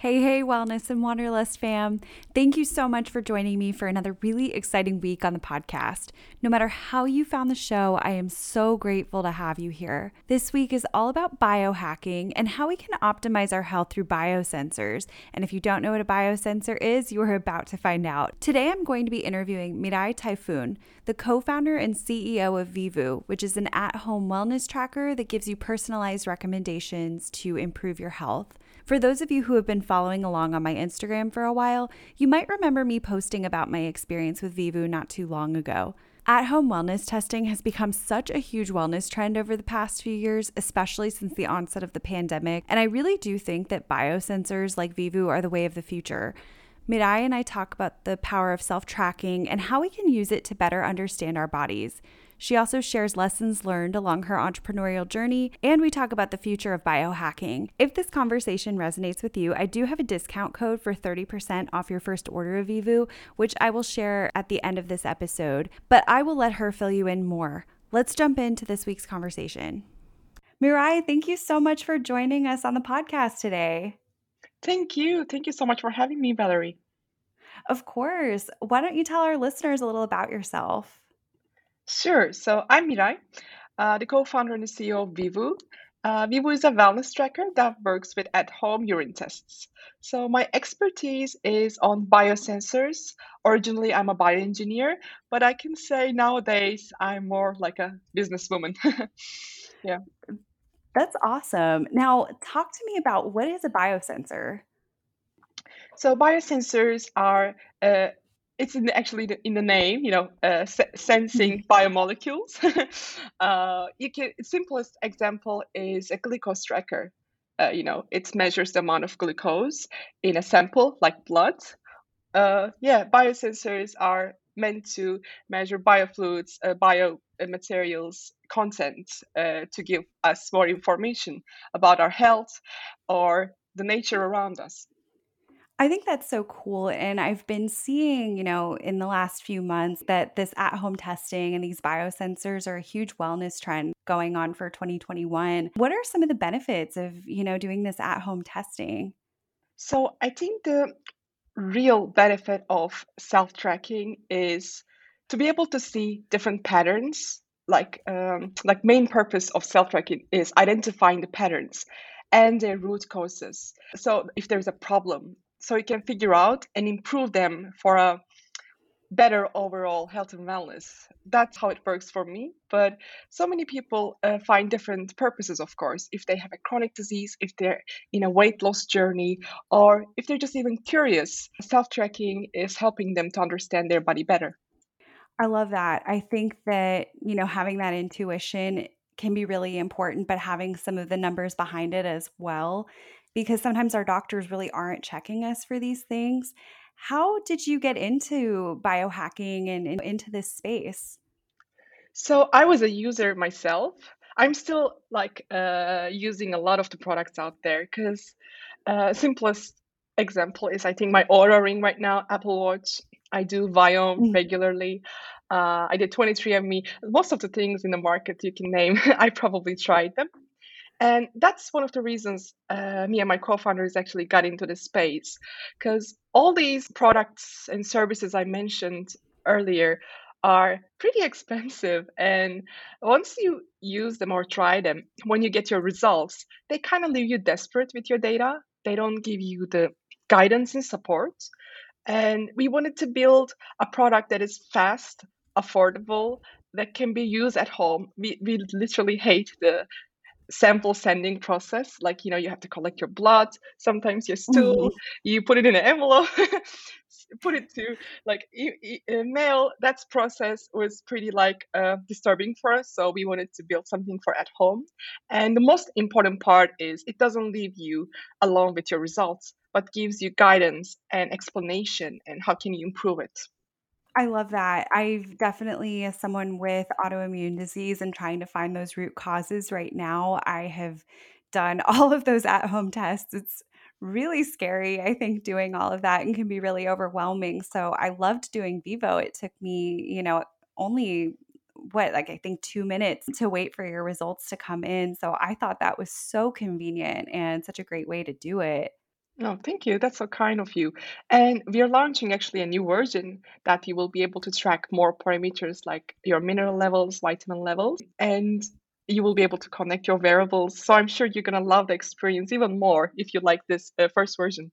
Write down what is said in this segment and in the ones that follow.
Hey, hey, Wellness and Wanderlust fam. Thank you so much for joining me for another really exciting week on the podcast. No matter how you found the show, I am so grateful to have you here. This week is all about biohacking and how we can optimize our health through biosensors. And if you don't know what a biosensor is, you are about to find out. Today, I'm going to be interviewing Miray Tayfun, the co founder and CEO of Vivoo, which is an at home wellness tracker that gives you personalized recommendations to improve your health. For those of you who have been following along on my Instagram for a while, you might remember me posting about my experience with Vivoo not too long ago. At home wellness testing has become such a huge wellness trend over the past few years, especially since the onset of the pandemic. And I really do think that biosensors like Vivoo are the way of the future. Miray and I talk about the power of self tracking and how we can use it to better understand our bodies. She also shares lessons learned along her entrepreneurial journey, and we talk about the future of biohacking. If this conversation resonates with you, I do have a discount code for 30% off your first order of Vivoo, which I will share at the end of this episode, but I will let her fill you in more. Let's jump into this week's conversation. Miray, thank you so much for joining us on the podcast today. Thank you. Thank you so much for having me, Valerie. Of course. Why don't you tell our listeners a little about yourself? Sure. So I'm Miray, uh, the co-founder and the CEO of Vivoo. Uh, Vivoo is a wellness tracker that works with at-home urine tests. So my expertise is on biosensors. Originally, I'm a bioengineer, but I can say nowadays I'm more like a businesswoman. yeah. That's awesome. Now, talk to me about what is a biosensor? So biosensors are uh, it's in the, actually the, in the name, you know, uh, sensing mm-hmm. biomolecules. uh, you can simplest example is a glucose tracker. Uh, you know, it measures the amount of glucose in a sample like blood. Uh, yeah, biosensors are meant to measure biofluids, uh, biomaterials content uh, to give us more information about our health or the nature around us. I think that's so cool. And I've been seeing, you know, in the last few months that this at home testing and these biosensors are a huge wellness trend going on for 2021. What are some of the benefits of, you know, doing this at home testing? So I think the real benefit of self tracking is to be able to see different patterns. Like, um, like main purpose of self tracking is identifying the patterns and their root causes. So if there's a problem so you can figure out and improve them for a better overall health and wellness. That's how it works for me. But so many people uh, find different purposes, of course, if they have a chronic disease, if they're in a weight loss journey, or if they're just even curious. Self tracking is helping them to understand their body better. I love that. I think that, you know, having that intuition can be really important, but having some of the numbers behind it as well because sometimes our doctors really aren't checking us for these things. How did you get into biohacking and, and into this space? So I was a user myself. I'm still like uh, using a lot of the products out there because uh, simplest example is I think my Oura ring right now, Apple Watch. I do Viome mm. regularly. Uh, I did 23andMe. Most of the things in the market you can name, I probably tried them. And that's one of the reasons uh, me and my co founders actually got into this space. Because all these products and services I mentioned earlier are pretty expensive. And once you use them or try them, when you get your results, they kind of leave you desperate with your data. They don't give you the guidance and support. And we wanted to build a product that is fast, affordable, that can be used at home. We, we literally hate the sample sending process like you know you have to collect your blood sometimes your stool mm-hmm. you put it in an envelope put it to like e- e- mail that process was pretty like uh, disturbing for us so we wanted to build something for at home and the most important part is it doesn't leave you alone with your results but gives you guidance and explanation and how can you improve it I love that. I've definitely, as someone with autoimmune disease and trying to find those root causes right now, I have done all of those at home tests. It's really scary, I think, doing all of that and can be really overwhelming. So I loved doing Vivoo. It took me, you know, only what, like I think two minutes to wait for your results to come in. So I thought that was so convenient and such a great way to do it. Oh, thank you. That's so kind of you. And we are launching actually a new version that you will be able to track more parameters like your mineral levels, vitamin levels, and you will be able to connect your variables. So I'm sure you're going to love the experience even more if you like this uh, first version.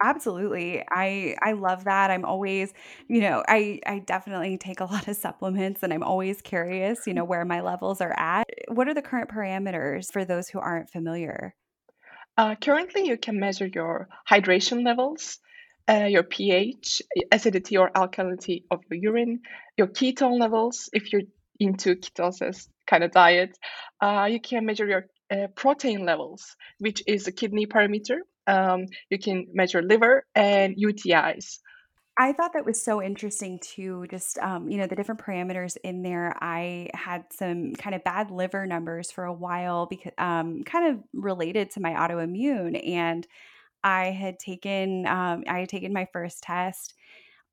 Absolutely. I I love that. I'm always, you know, I I definitely take a lot of supplements and I'm always curious, you know, where my levels are at. What are the current parameters for those who aren't familiar? Uh, currently, you can measure your hydration levels, uh, your pH, acidity or alkalinity of your urine, your ketone levels if you're into ketosis kind of diet. Uh, you can measure your uh, protein levels, which is a kidney parameter. Um, you can measure liver and UTIs. I thought that was so interesting too. Just um, you know, the different parameters in there. I had some kind of bad liver numbers for a while because um, kind of related to my autoimmune, and I had taken um, I had taken my first test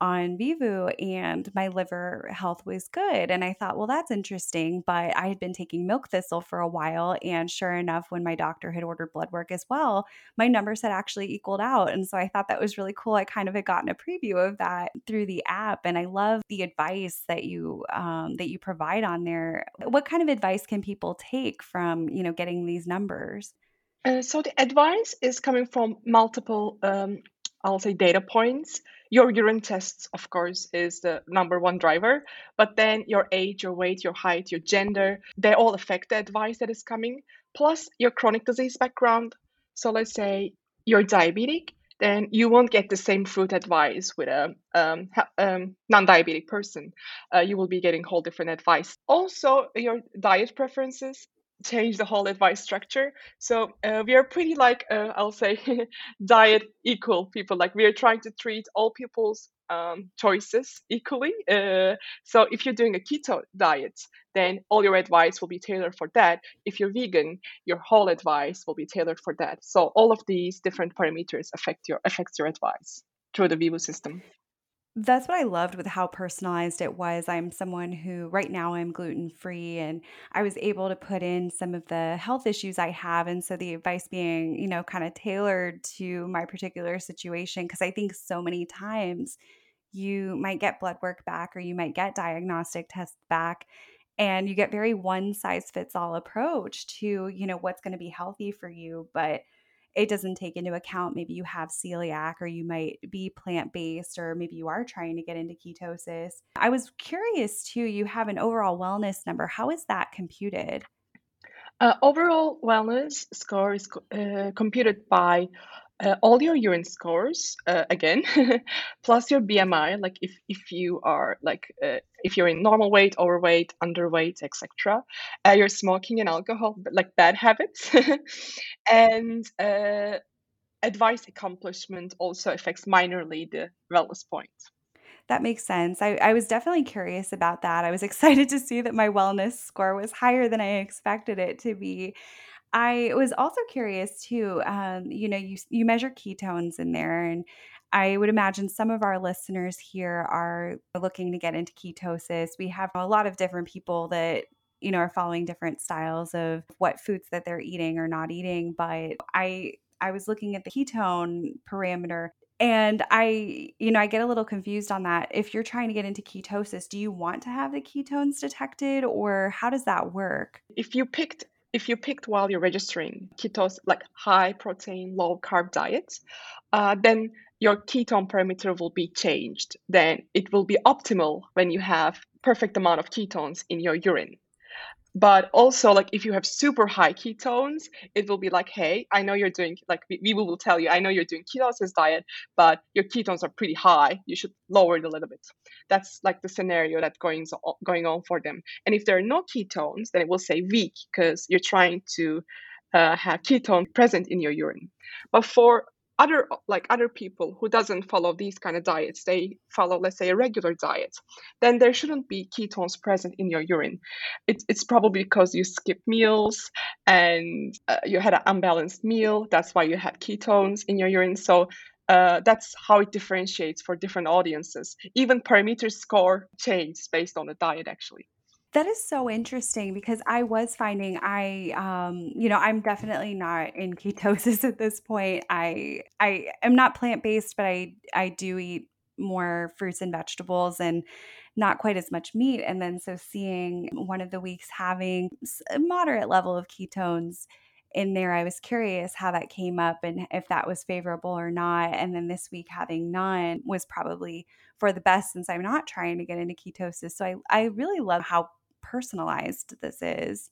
on Vivoo and my liver health was good. And I thought, well, that's interesting. But I had been taking milk thistle for a while. And sure enough, when my doctor had ordered blood work as well, my numbers had actually equaled out. And so I thought that was really cool. I kind of had gotten a preview of that through the app. And I love the advice that you um, that you provide on there. What kind of advice can people take from, you know, getting these numbers? Uh, so the advice is coming from multiple, um, I'll say, data points. Your urine tests, of course, is the number one driver, but then your age, your weight, your height, your gender, they all affect the advice that is coming, plus your chronic disease background. So let's say you're diabetic, then you won't get the same food advice with a um, um, non-diabetic person. Uh, you will be getting whole different advice. Also, your diet preferences change the whole advice structure. So uh, we are pretty like uh, I'll say diet equal people. Like we are trying to treat all people's um, choices equally. Uh, so if you're doing a keto diet, then all your advice will be tailored for that. If you're vegan, your whole advice will be tailored for that. So all of these different parameters affect your affects your advice through the Vivoo system. That's what I loved with how personalized it was. I'm someone who right now I'm gluten free and I was able to put in some of the health issues I have. And so the advice being, you know, kind of tailored to my particular situation. Because I think so many times you might get blood work back or you might get diagnostic tests back and you get very one size fits all approach to, you know, what's going to be healthy for you. But it doesn't take into account maybe you have celiac or you might be plant based or maybe you are trying to get into ketosis. I was curious too, you have an overall wellness number. How is that computed? Uh, overall wellness score is uh, computed by uh, all your urine scores uh, again plus your bmi like if if you are like uh, if you're in normal weight overweight underweight etc uh, your smoking and alcohol like bad habits and uh, advice accomplishment also affects minorly the wellness point that makes sense. I, I was definitely curious about that. I was excited to see that my wellness score was higher than I expected it to be. I was also curious too. Um, you know, you you measure ketones in there, and I would imagine some of our listeners here are looking to get into ketosis. We have a lot of different people that you know are following different styles of what foods that they're eating or not eating. But I I was looking at the ketone parameter and I, you know, I get a little confused on that. If you're trying to get into ketosis, do you want to have the ketones detected or how does that work? If you picked if you picked while you're registering ketos, like high protein, low carb diets, uh, then your ketone parameter will be changed. Then it will be optimal when you have perfect amount of ketones in your urine but also like if you have super high ketones it will be like hey i know you're doing like we, we will tell you i know you're doing ketosis diet but your ketones are pretty high. You should lower it a little bit. That's like the scenario that's going, going on for them. And if there are no ketones then it will say weak because you're trying to uh, have ketone present in your urine. But for other like other people who doesn't follow these kind of diets they follow let's say a regular diet then there shouldn't be ketones present in your urine. It's, it's probably because you skip meals and uh, you had an unbalanced meal that's why you had ketones in your urine. So uh, that's how it differentiates for different audiences. Even parameter score changes based on the diet actually that is so interesting because I was finding I um you know I'm definitely not in ketosis at this point. I I am not plant-based but I I do eat more fruits and vegetables and not quite as much meat and then so seeing one of the weeks having a moderate level of ketones in there I was curious how that came up and if that was favorable or not and then this week having none was probably for the best since I'm not trying to get into ketosis. So I I really love how personalized this is.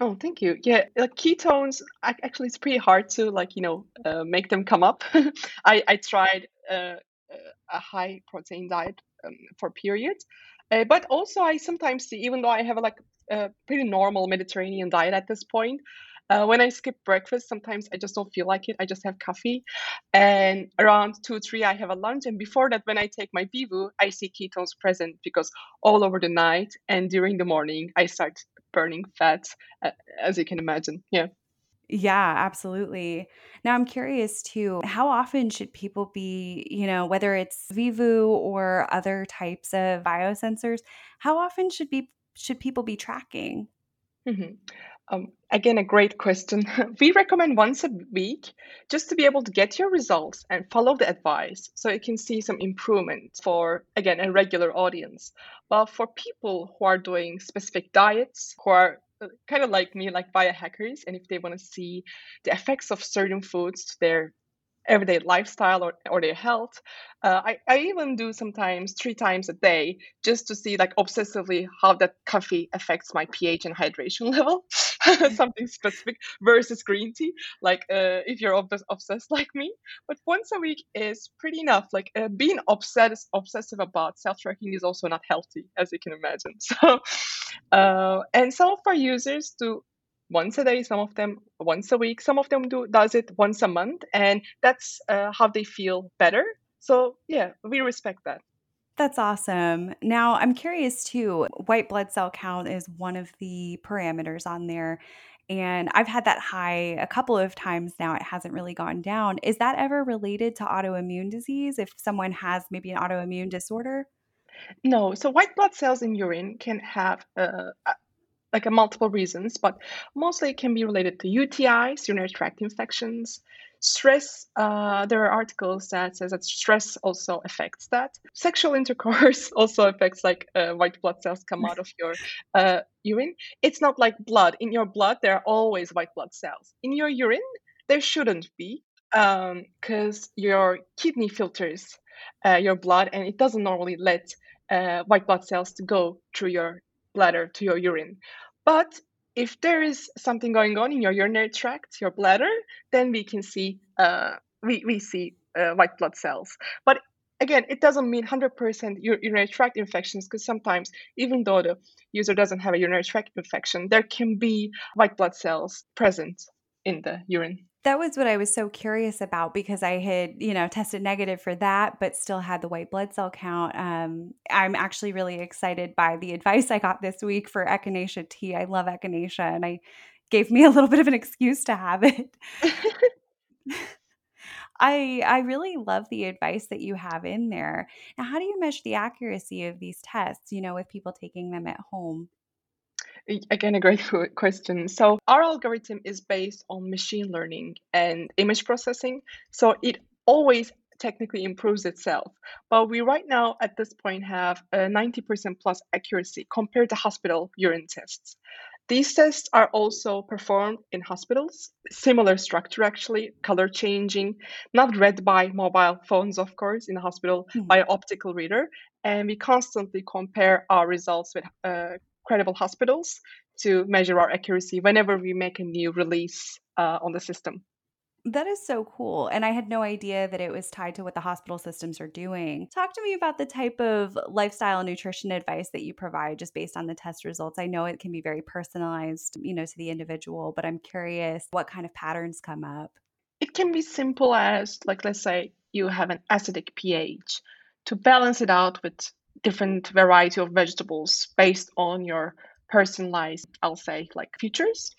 Oh, thank you. Yeah, like ketones, actually, it's pretty hard to like you know uh, make them come up. I I tried uh, uh, a high protein diet um, for periods, uh, but also I sometimes see, even though I have like a pretty normal Mediterranean diet at this point, uh, when I skip breakfast, sometimes I just don't feel like it. I just have coffee. And around 2 3, I have a lunch. And before that, when I take my Vivoo, I see ketones present because all over the night and during the morning, I start burning fat, uh, as you can imagine. Yeah. Yeah, absolutely. Now I'm curious too, how often should people be, you know, whether it's Vivoo or other types of biosensors, how often should be should people be tracking? Mm-hmm. Um, again, a great question. we recommend once a week just to be able to get your results and follow the advice so you can see some improvement for, again, a regular audience. But for people who are doing specific diets, who are uh, kind of like me, like biohackers, and if they want to see the effects of certain foods to their everyday lifestyle or, or their health. Uh, I, I even do sometimes three times a day just to see like obsessively how that coffee affects my pH and hydration level, something specific versus green tea. Like uh, if you're ob- obsessed like me, but once a week is pretty enough. Like uh, being obsessed obsessive about self tracking is also not healthy, as you can imagine. So, uh, and some of our users do once a day some of them once a week some of them do does it once a month and that's uh, how they feel better so yeah we respect that that's awesome. Now, I'm curious too. White blood cell count is one of the parameters on there. And I've had that high a couple of times now. It hasn't really gone down. Is that ever related to autoimmune disease if someone has maybe an autoimmune disorder? No, so white blood cells in urine can have uh, like a multiple reasons, but mostly it can be related to UTIs, urinary tract infections, stress. Uh, there are articles that says that stress also affects that. Sexual intercourse also affects like uh, white blood cells come out of your uh, urine. It's not like blood. In your blood, there are always white blood cells. In your urine, there shouldn't be because um, your kidney filters uh, your blood and it doesn't normally let uh, white blood cells to go through your bladder to your urine. But if there is something going on in your urinary tract, your bladder, then we can see uh, we, we see uh, white blood cells. But again, it doesn't mean 100% urinary tract infections because sometimes, even though the user doesn't have a urinary tract infection, there can be white blood cells present in the urine. That was what I was so curious about because I had, you know, tested negative for that, but still had the white blood cell count. Um, I'm actually really excited by the advice I got this week for echinacea tea. I love echinacea, and I gave me a little bit of an excuse to have it. I I really love the advice that you have in there. Now, how do you measure the accuracy of these tests? You know, with people taking them at home. Again, a great question. So, our algorithm is based on machine learning and image processing. So, it always technically improves itself. But we right now at this point have a 90% plus accuracy compared to hospital urine tests. These tests are also performed in hospitals, similar structure actually, color changing, not read by mobile phones, of course, in the hospital mm-hmm. by optical reader. And we constantly compare our results with uh, credible hospitals to measure our accuracy whenever we make a new release uh, on the system. That is so cool. And I had no idea that it was tied to what the hospital systems are doing. Talk to me about the type of lifestyle and nutrition advice that you provide just based on the test results. I know it can be very personalized, you know, to the individual, but I'm curious what kind of patterns come up. It it can be simple as like let's say you have an acidic pH to balance it out with different variety of vegetables based on your personalized, I'll say, like features.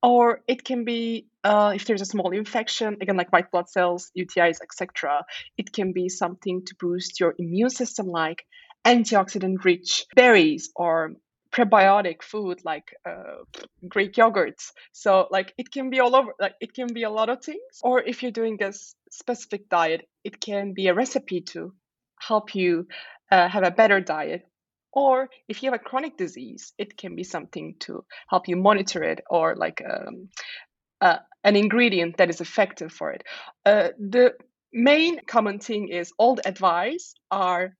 Or it can be uh, if there's a small infection, again, like white blood cells, UTIs, etc. It can be something to boost your immune system, like antioxidant rich berries or prebiotic food like uh, Greek yogurts. So like it can be all over. Like it can be a lot of things. Or if you're doing a specific diet, it can be a recipe to help you uh, have a better diet. Or if you have a chronic disease, it can be something to help you monitor it or like um, uh, an ingredient that is effective for it. Uh, the main common thing is all the advice are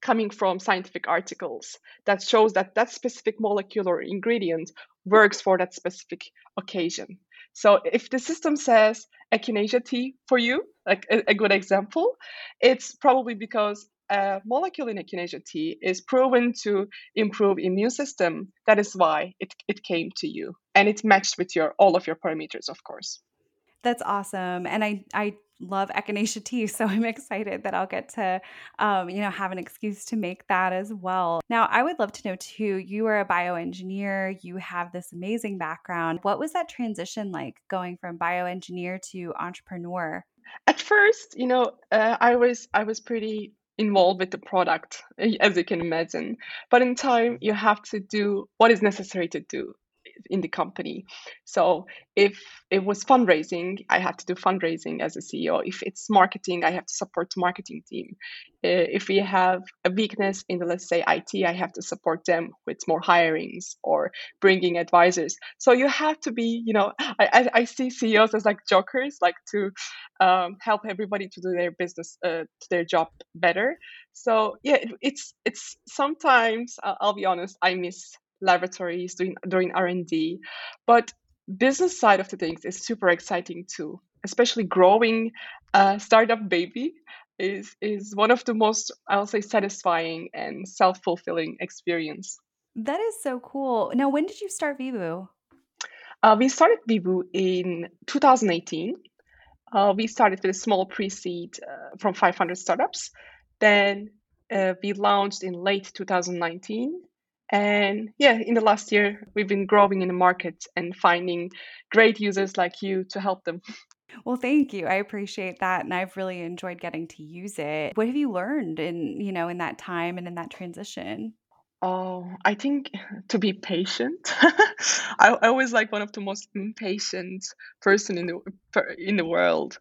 coming from scientific articles that shows that that specific molecule or ingredient works for that specific occasion. So if the system says echinacea tea for you, like a, a good example, it's probably because a molecule in echinacea tea is proven to improve immune system. That is why it, it came to you. And it matched with your all of your parameters, of course. That's awesome. And I I love echinacea tea, so I'm excited that I'll get to um, you know, have an excuse to make that as well. Now, I would love to know too, you are a bioengineer, you have this amazing background. What was that transition like going from bioengineer to entrepreneur? At first, you know, uh, I was I was pretty involved with the product as you can imagine. But in time you have to do what is necessary to do in the company. So if it was fundraising, I have to do fundraising as a CEO. If it's marketing, I have to support the marketing team. Uh, if we have a weakness in the let's say IT, I have to support them with more hirings or bringing advisors. So you have to be, you know, I, I see CEOs as like jokers, like to um, help everybody to do their business, uh, their job better. So yeah, it, it's it's sometimes I'll be honest, I miss laboratories doing doing r&d but business side of the things is super exciting too especially growing a startup baby is is one of the most i'll say satisfying and self-fulfilling experience. That is so cool. Now when did you start vivoo? Uh, we started vivoo in 2018 uh, we started with a small pre-seed uh, from 500 startups. Then uh, we launched in late 2019 and yeah, in the last year, we've been growing in the market and finding great users like you to help them. Well, thank you. I appreciate that and I've really enjoyed getting to use it. What have you learned in, you know, in that time and in that transition? Oh, I think to be patient. I, I was like one of the most impatient person in the in the world.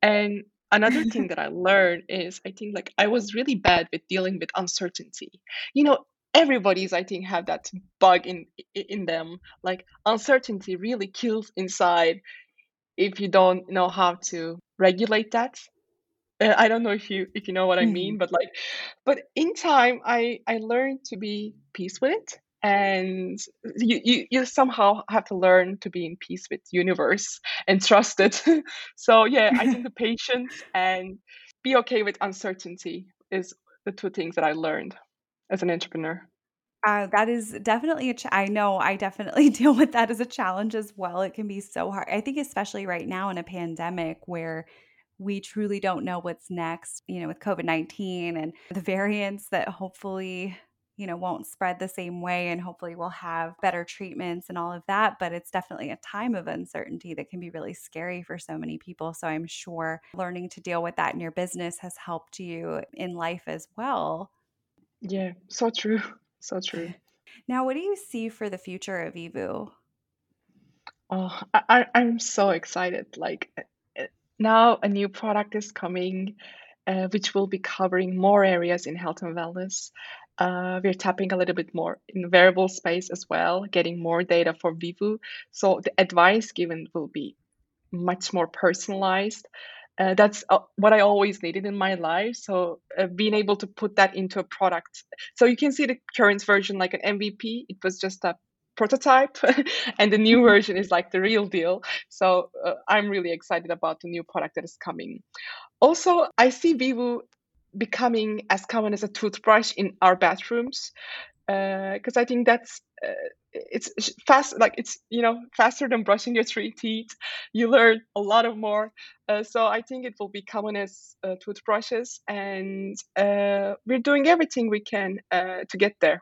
And another thing that I learned is I think like I was really bad with dealing with uncertainty. You know, everybody's i think have that bug in in them. Like uncertainty really kills inside if you don't know how to regulate that. Uh, i don't know if you if you know what i mean mm-hmm. but like but in time i i learned to be peace with it. And you, you you somehow have to learn to be in peace with universe and trust it. So yeah i think the patience and be okay with uncertainty is the two things that i learned as an entrepreneur? Uh, that is definitely a ch- I know I definitely deal with that as a challenge as well. It can be so hard. I think especially right now in a pandemic where we truly don't know what's next, you know, with COVID-19 and the variants that hopefully, you know, won't spread the same way and hopefully we'll have better treatments and all of that, but it's definitely a time of uncertainty that can be really scary for so many people. So I'm sure learning to deal with that in your business has helped you in life as well. Yeah, so true. So true. Now, what do you see for the future of Vivoo? Oh, I, I'm so excited. Like uh, uh, now a new product is coming, uh, which will be covering more areas in health and wellness. Uh, we're tapping a little bit more in wearable space as well, getting more data for Vivoo. So the advice given will be much more personalized uh, that's uh, what I always needed in my life. So uh, being able to put that into a product. So you can see the current version like an MVP. It was just a prototype, and the new mm-hmm. version is like the real deal. So uh, I'm really excited about the new product that is coming. Also, I see Vivoo becoming as common as a toothbrush in our bathrooms. because uh, I think that's it's fast like it's you know faster than brushing your three teeth you learn a lot of more uh, so i think it will be common as uh, toothbrushes and uh, we're doing everything we can uh, to get there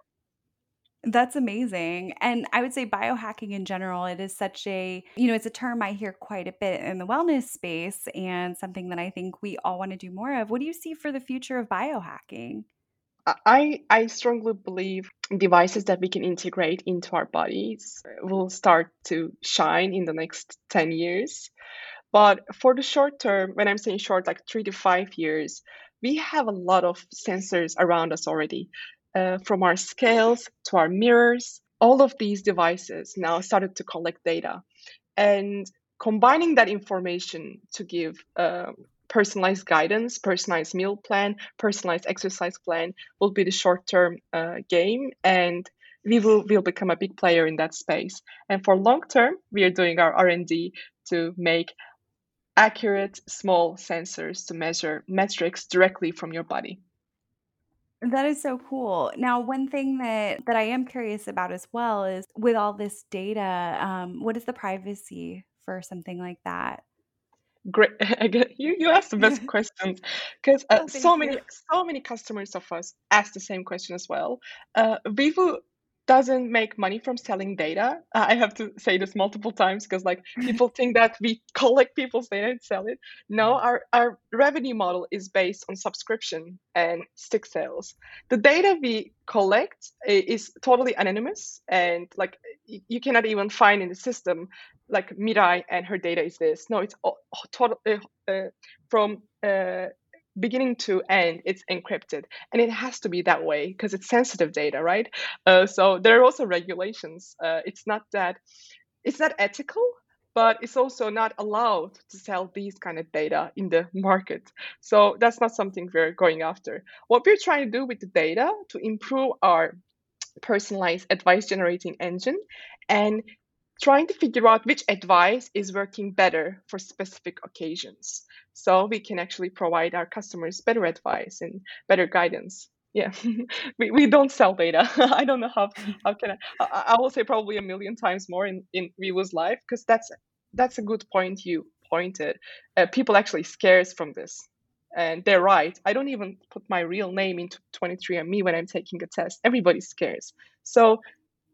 that's amazing. And I would say biohacking in general, it is such a, you know, it's a term I hear quite a bit in the wellness space and something that I think we all want to do more of. What do you see for the future of biohacking? I I strongly believe devices that we can integrate into our bodies will start to shine in the next 10 years. But for the short term, when I'm saying short, like three to five years, we have a lot of sensors around us already, uh, from our scales to our mirrors. All of these devices now started to collect data. And combining that information to give um, personalized guidance, personalized meal plan, personalized exercise plan will be the short term uh, game. And we will, will become a big player in that space. And for long term, we are doing our R&D to make accurate small sensors to measure metrics directly from your body. That is so cool. Now, one thing that that I am curious about as well is with all this data, um, what is the privacy for something like that? Great. you you asked the best questions because uh, oh, so many you. so many customers of us ask the same question as well. Uh, Vivoo doesn't make money from selling data. I have to say this multiple times because like people think that we collect people's data and sell it. No, our, our revenue model is based on subscription and stick sales. The data we collect is totally anonymous and like you cannot even find in the system like Miray and her data is this. No, it's all, total, uh, uh, from uh, beginning to end it's encrypted. And it has to be that way because it's sensitive data right? Uh, so there are also regulations uh, it's not that it's not ethical but it's also not allowed to sell these kind of data in the market. So that's not something we're going after. What we're trying to do with the data to improve our personalized advice generating engine and trying to figure out which advice is working better for specific occasions. So we can actually provide our customers better advice and better guidance. Yeah we, we don't sell data. I don't know how how can i i, will say probably a million times more in in Vivoo's life because that's that's a good point you pointed. Uh, people actually scares from this. And they're right. I don't even put my real name into 23andme when i'm taking a test. Everybody scares. So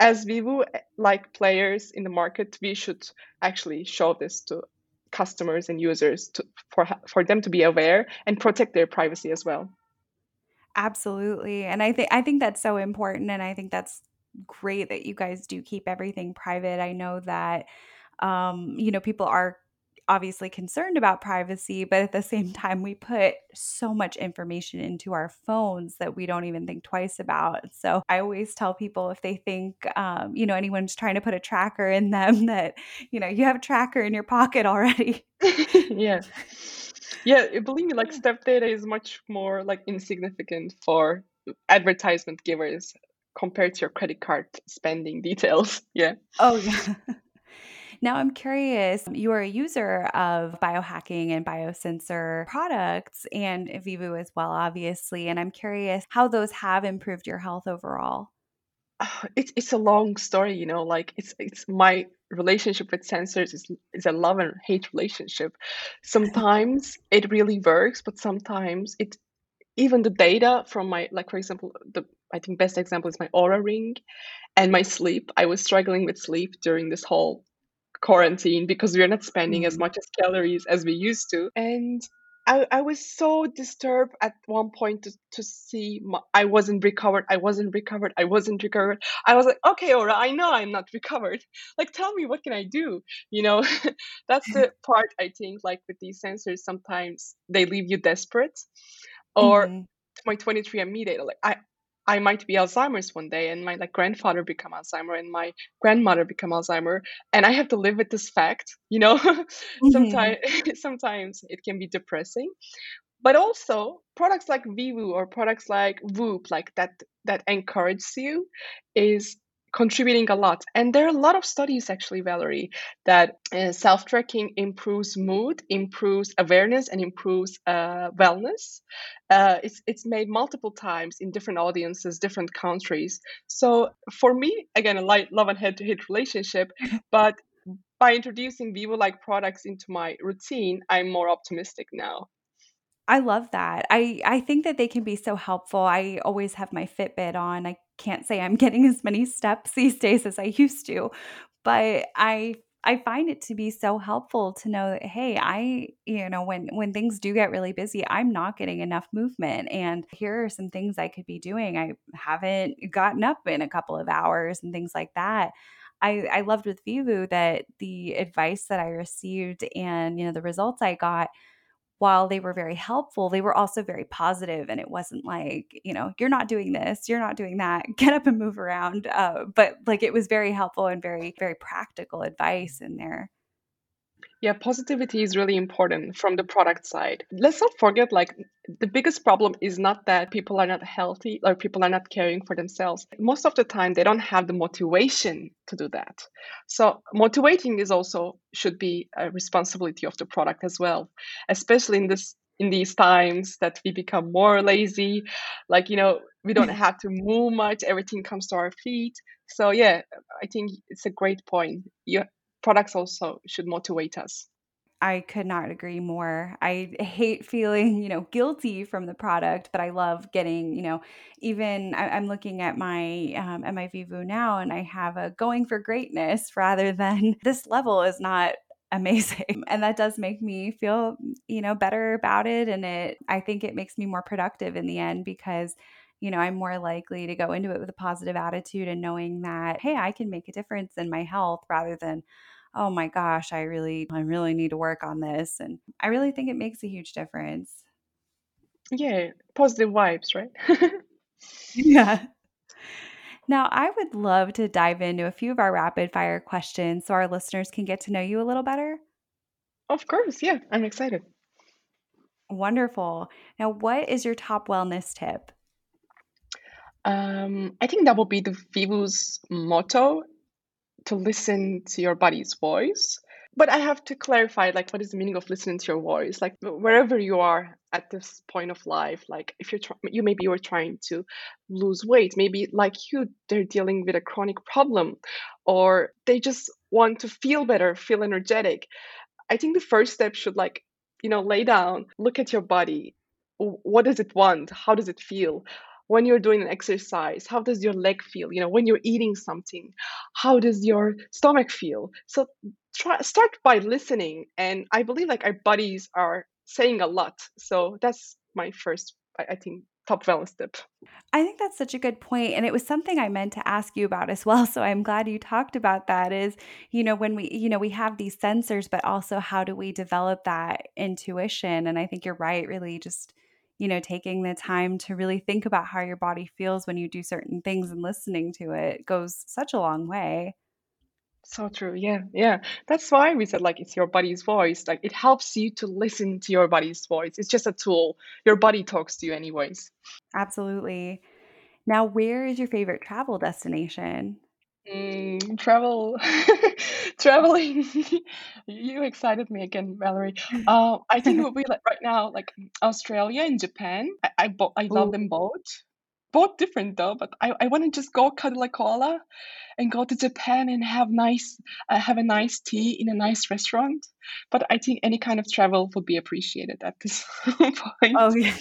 as Vivoo like players in the market, we should actually show this to customers and users to, for for them to be aware and protect their privacy as well. Absolutely. And I think I think that's so important and I think that's great that you guys do keep everything private. I know that um you know people are obviously concerned about privacy, but at the same time, we put so much information into our phones that we don't even think twice about. So I always tell people if they think, um, you know, anyone's trying to put a tracker in them, that, you know, you have a tracker in your pocket already. yeah. Yeah, believe me, like step data is much more like insignificant for advertisement givers compared to your credit card spending details. Yeah. Oh, yeah. Now, I'm curious, um, you are a user of biohacking and biosensor products and Vivoo as well, obviously. And I'm curious how those have improved your health overall. Ah, it's, it's a long story, you know, like it's, it's my relationship with sensors is, is a love and hate relationship. Sometimes it really works, but sometimes it, even the data from my, like, for example, the I think best example is my Oura ring and my sleep. I was struggling with sleep during this whole quarantine because we're not spending as mm-hmm. much as calories as we used to. And I, I was so disturbed at one point to, to see my, I wasn't recovered. I wasn't recovered. I wasn't recovered. I was like, okay, Oura, I know I'm not recovered. Like, tell me, what can I do? You know, that's the part I think, like with these sensors, sometimes they leave you desperate. Or mm-hmm. my 23andMe data, like I, I might be Alzheimer's one day and my like grandfather become Alzheimer and my grandmother become Alzheimer and I have to live with this fact, you know. mm-hmm. sometimes sometimes it can be depressing. But also products like Vivoo or products like Whoop like that that encourages you is contributing a lot. And there are a lot of studies, actually, Valerie, that uh, self tracking improves mood, improves awareness, and improves uh, wellness. Uh, it's, it's made multiple times in different audiences, different countries. So for me, again, a light, love and head to head relationship, but by introducing Vivoo like products into my routine, I'm more optimistic now. I love that. I I think that they can be so helpful. I always have my Fitbit on. I can't say I'm getting as many steps these days as I used to, but I I find it to be so helpful to know that hey, I you know when when things do get really busy, I'm not getting enough movement and here are some things I could be doing. I haven't gotten up in a couple of hours and things like that. I, I loved with Vivoo that the advice that I received and you know the results I got while they were very helpful, they were also very positive, and it wasn't like you know you're not doing this, you're not doing that, get up and move around. Uh, but like it was very helpful and very very practical advice in there. Yeah, positivity is really important from the product side. Let's not forget, like, the biggest problem is not that people are not healthy or people are not caring for themselves. Most of the time, they don't have the motivation to do that. So, motivating is also should be a responsibility of the product as well, especially in this in these times that we become more lazy like you know we don't have to move much everything comes to our feet so yeah i think it's a great point you products also should motivate us. I could not agree more. I hate feeling, you know, guilty from the product, but I love getting, you know, even I, am looking at my um, at my Vivoo now, and I have a going for greatness rather than this level is not amazing, and that does make me feel, you know, better about it, and it I think it makes me more productive in the end because you know, I'm more likely to go into it with a positive attitude and knowing that, hey, I can make a difference in my health rather than, oh my gosh, I really, I really need to work on this. And I really think it makes a huge difference. Yeah, positive vibes, right? yeah. Now, I would love to dive into a few of our rapid fire questions so our listeners can get to know you a little better. Of course. Yeah, I'm excited. Wonderful. Now, what is your top wellness tip? Um, I think that would be the Vivoo's motto to listen to your body's voice. But I have to clarify, like, what is the meaning of listening to your voice? Like, wherever you are at this point of life, like, if you're trying, you maybe you're trying to lose weight, maybe like you, they're dealing with a chronic problem, or they just want to feel better, feel energetic. I think the first step should, like, you know, lay down, look at your body. What does it want? How does it feel? When you're doing an exercise how does your leg feel? You know when you're eating something how does your stomach feel? So try start by listening and i believe like our bodies are saying a lot. So that's my first i, I think top wellness tip. I think that's such a good point and it was something I meant to ask you about as well so I'm glad you talked about that is you know when we you know we have these sensors but also how do we develop that intuition and I think you're right really just you know, taking the time to really think about how your body feels when you do certain things and listening to it goes such a long way. So true. Yeah. Yeah. That's why we said like it's your body's voice. Like it helps you to listen to your body's voice. It's just a tool. Your body talks to you anyways. Absolutely. Now, where is your favorite travel destination? Mm, travel, traveling. you excited me again, Valerie. Uh, I think it would be like right now, like Australia and Japan. I I, bo- I love them both. Both different though, but I, I want to just go cuddle a koala and go to Japan and have nice uh, have a nice tea in a nice restaurant. But I think any kind of travel would be appreciated at this point. Oh yeah.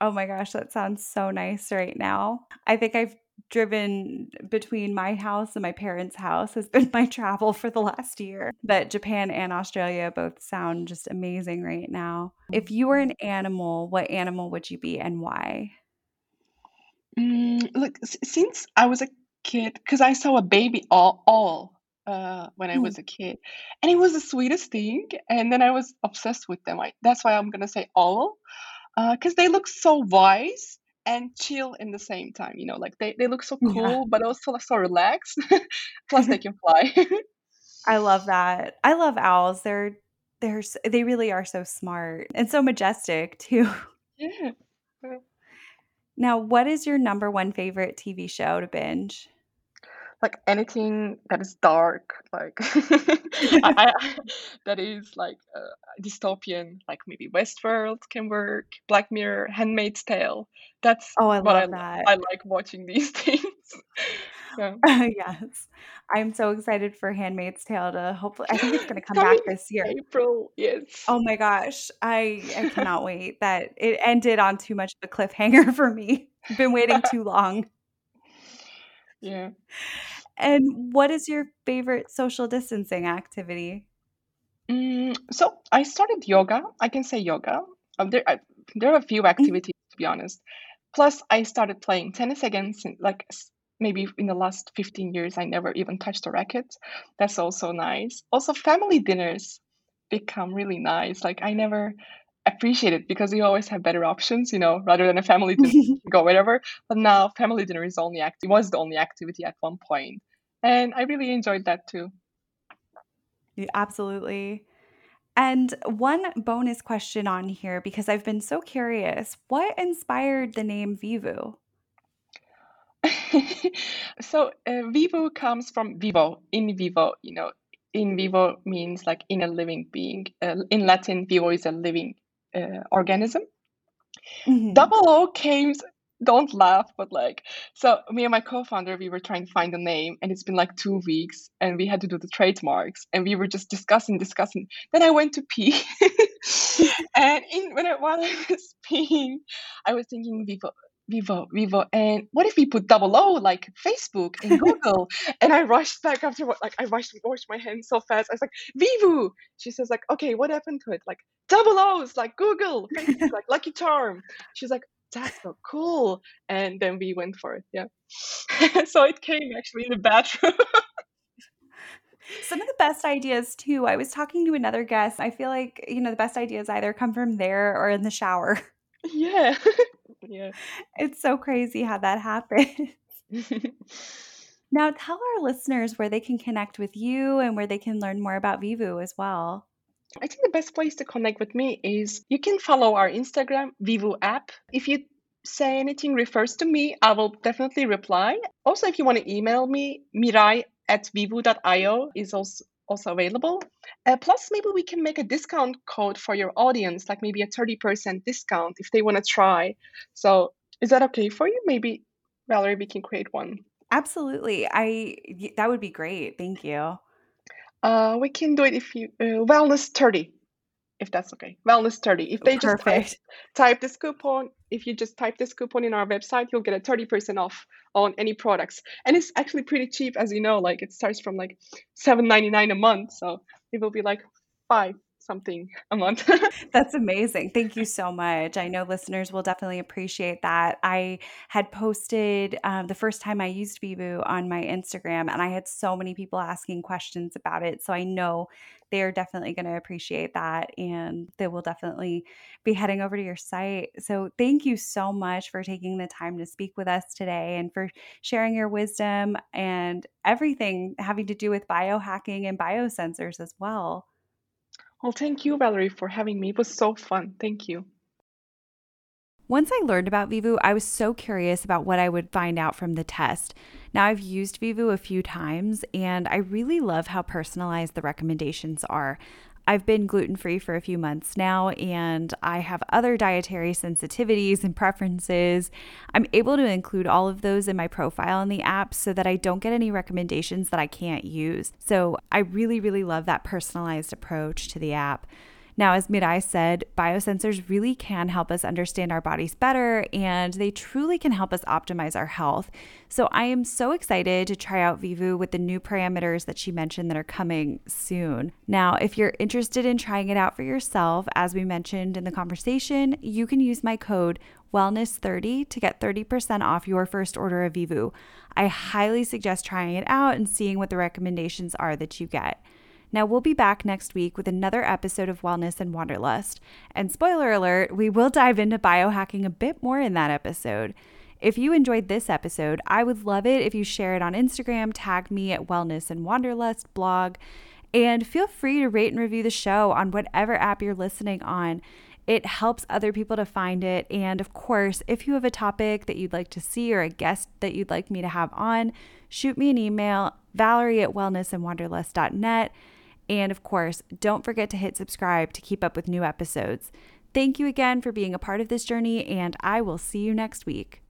Oh my gosh, that sounds so nice right now. I think I've driven between my house and my parents' house has been my travel for the last year. But Japan and Australia both sound just amazing right now. If you were an animal, what animal would you be and why? Mm, look, since I was a kid, because I saw a baby all, all uh, when I mm. was a kid, and it was the sweetest thing. And then I was obsessed with them. I, that's why I'm gonna say all, because uh, they look so wise and chill in the same time. You know, like they, they look so cool, yeah. but also so relaxed. Plus, they can fly. I love that. I love owls. They're they're they really are so smart and so majestic too. Yeah. Now, what is your number one favorite TV show to binge? Like anything that is dark, like I, I, that is like uh, dystopian, like maybe Westworld can work, Black Mirror, Handmaid's Tale. That's Oh, I what I love li- that. I like watching these things. Yeah, yes. I'm so excited for Handmaid's Tale to hopefully I think it's going to come back this year. April. Yes. Oh my gosh. I I cannot wait. That it ended on too much of a cliffhanger for me. I've been waiting too long. Yeah. And what is your favorite social distancing activity? Mm, so I started yoga. I can say yoga. Um, there, I, there are a few Mhm. activities to be honest. Plus, I started playing tennis again. Since, like maybe in the last 15 years, I never even touched a racket. That's also nice. Also, family dinners become really nice. Like I never appreciate it because you always have better options, you know, rather than a family dinner, go wherever. But now family dinner is only act it was the only activity at one point, and I really enjoyed that too. Yeah, Absolutely. And one bonus question on here because I've been so curious. What inspired the name Vivoo? so uh, vivo comes from vivo in vivo you know in vivo means like in a living being uh, in latin vivo is a living organism. Mhm. double o came don't laugh but like so me and my co-founder we were trying to find a name and it's been like two weeks and we had to do the trademarks and we were just discussing discussing. Then i went to pee. And in when I, while i was peeing i was thinking vivo vivo vivo and what if we put double o like facebook and google? And i rushed back after what like i rushed washed my hands so fast. I was like Vivo. she says like okay what happened to it? Like double o's! Like google! Facebook like lucky charm! She's like that's so cool! And then we went for it yeah. So it came actually in the bathroom. Some of the best ideas too. I was talking to another guest. I feel like, you know, the best ideas either come from there or in the shower. yeah yeah It's so crazy how that happens. Now, tell our listeners where they can connect with you and where they can learn more about Vivoo as well. I think the best place to connect with me is you can follow our Instagram, Vivoo app. If you say anything refers to me, I will definitely reply. Also, if you want to email me, miray at vivoo.io is also, also available. Uh, plus, maybe we can make a discount code for your audience, like maybe a 30% discount if they want to try. So, is that okay for you? Maybe, Valerie, we can create one. Absolutely. I that would be great. Thank you. Uh, we can do it if you, uh, wellness 30, if that's okay. Wellness 30. If they just type type this coupon. If you just type this coupon in our website, you'll get a 30% off on any products. And it's actually pretty cheap, as you know, like it starts from like $7.99 a month. So it will be like five something a month. That's amazing. Thank you so much. I know listeners will definitely appreciate that. I had posted um, the first time I used Vivoo on my Instagram, and I had so many people asking questions about it. So I know they are definitely going to appreciate that, and they will definitely be heading over to your site. So thank you so much for taking the time to speak with us today and for sharing your wisdom and everything having to do with biohacking and biosensors as well. Well, thank you, Valerie, for having me. It was so fun. Thank you. Once I learned about Vivoo, I was so curious about what I would find out from the test. Now, I've used Vivoo a few times, and I really love how personalized the recommendations are. I've been gluten free for a few months now, and I have other dietary sensitivities and preferences. I'm able to include all of those in my profile in the app so that I don't get any recommendations that I can't use. So, I really, really love that personalized approach to the app. Now, as Miray said, biosensors really can help us understand our bodies better and they truly can help us optimize our health. So, I am so excited to try out Vivoo with the new parameters that she mentioned that are coming soon. Now, if you're interested in trying it out for yourself, as we mentioned in the conversation, you can use my code wellness30 to get 30% off your first order of Vivoo. I highly suggest trying it out and seeing what the recommendations are that you get. Now, we'll be back next week with another episode of Wellness and Wanderlust. And spoiler alert, we will dive into biohacking a bit more in that episode. If you enjoyed this episode, I would love it if you share it on Instagram, tag me at Wellness and Wanderlust blog, and feel free to rate and review the show on whatever app you're listening on. It helps other people to find it. And of course, if you have a topic that you'd like to see or a guest that you'd like me to have on, shoot me an email, valerie at wellnessandwanderlust.net. And of course, don't forget to hit subscribe to keep up with new episodes. Thank you again for being a part of this journey, and I will see you next week.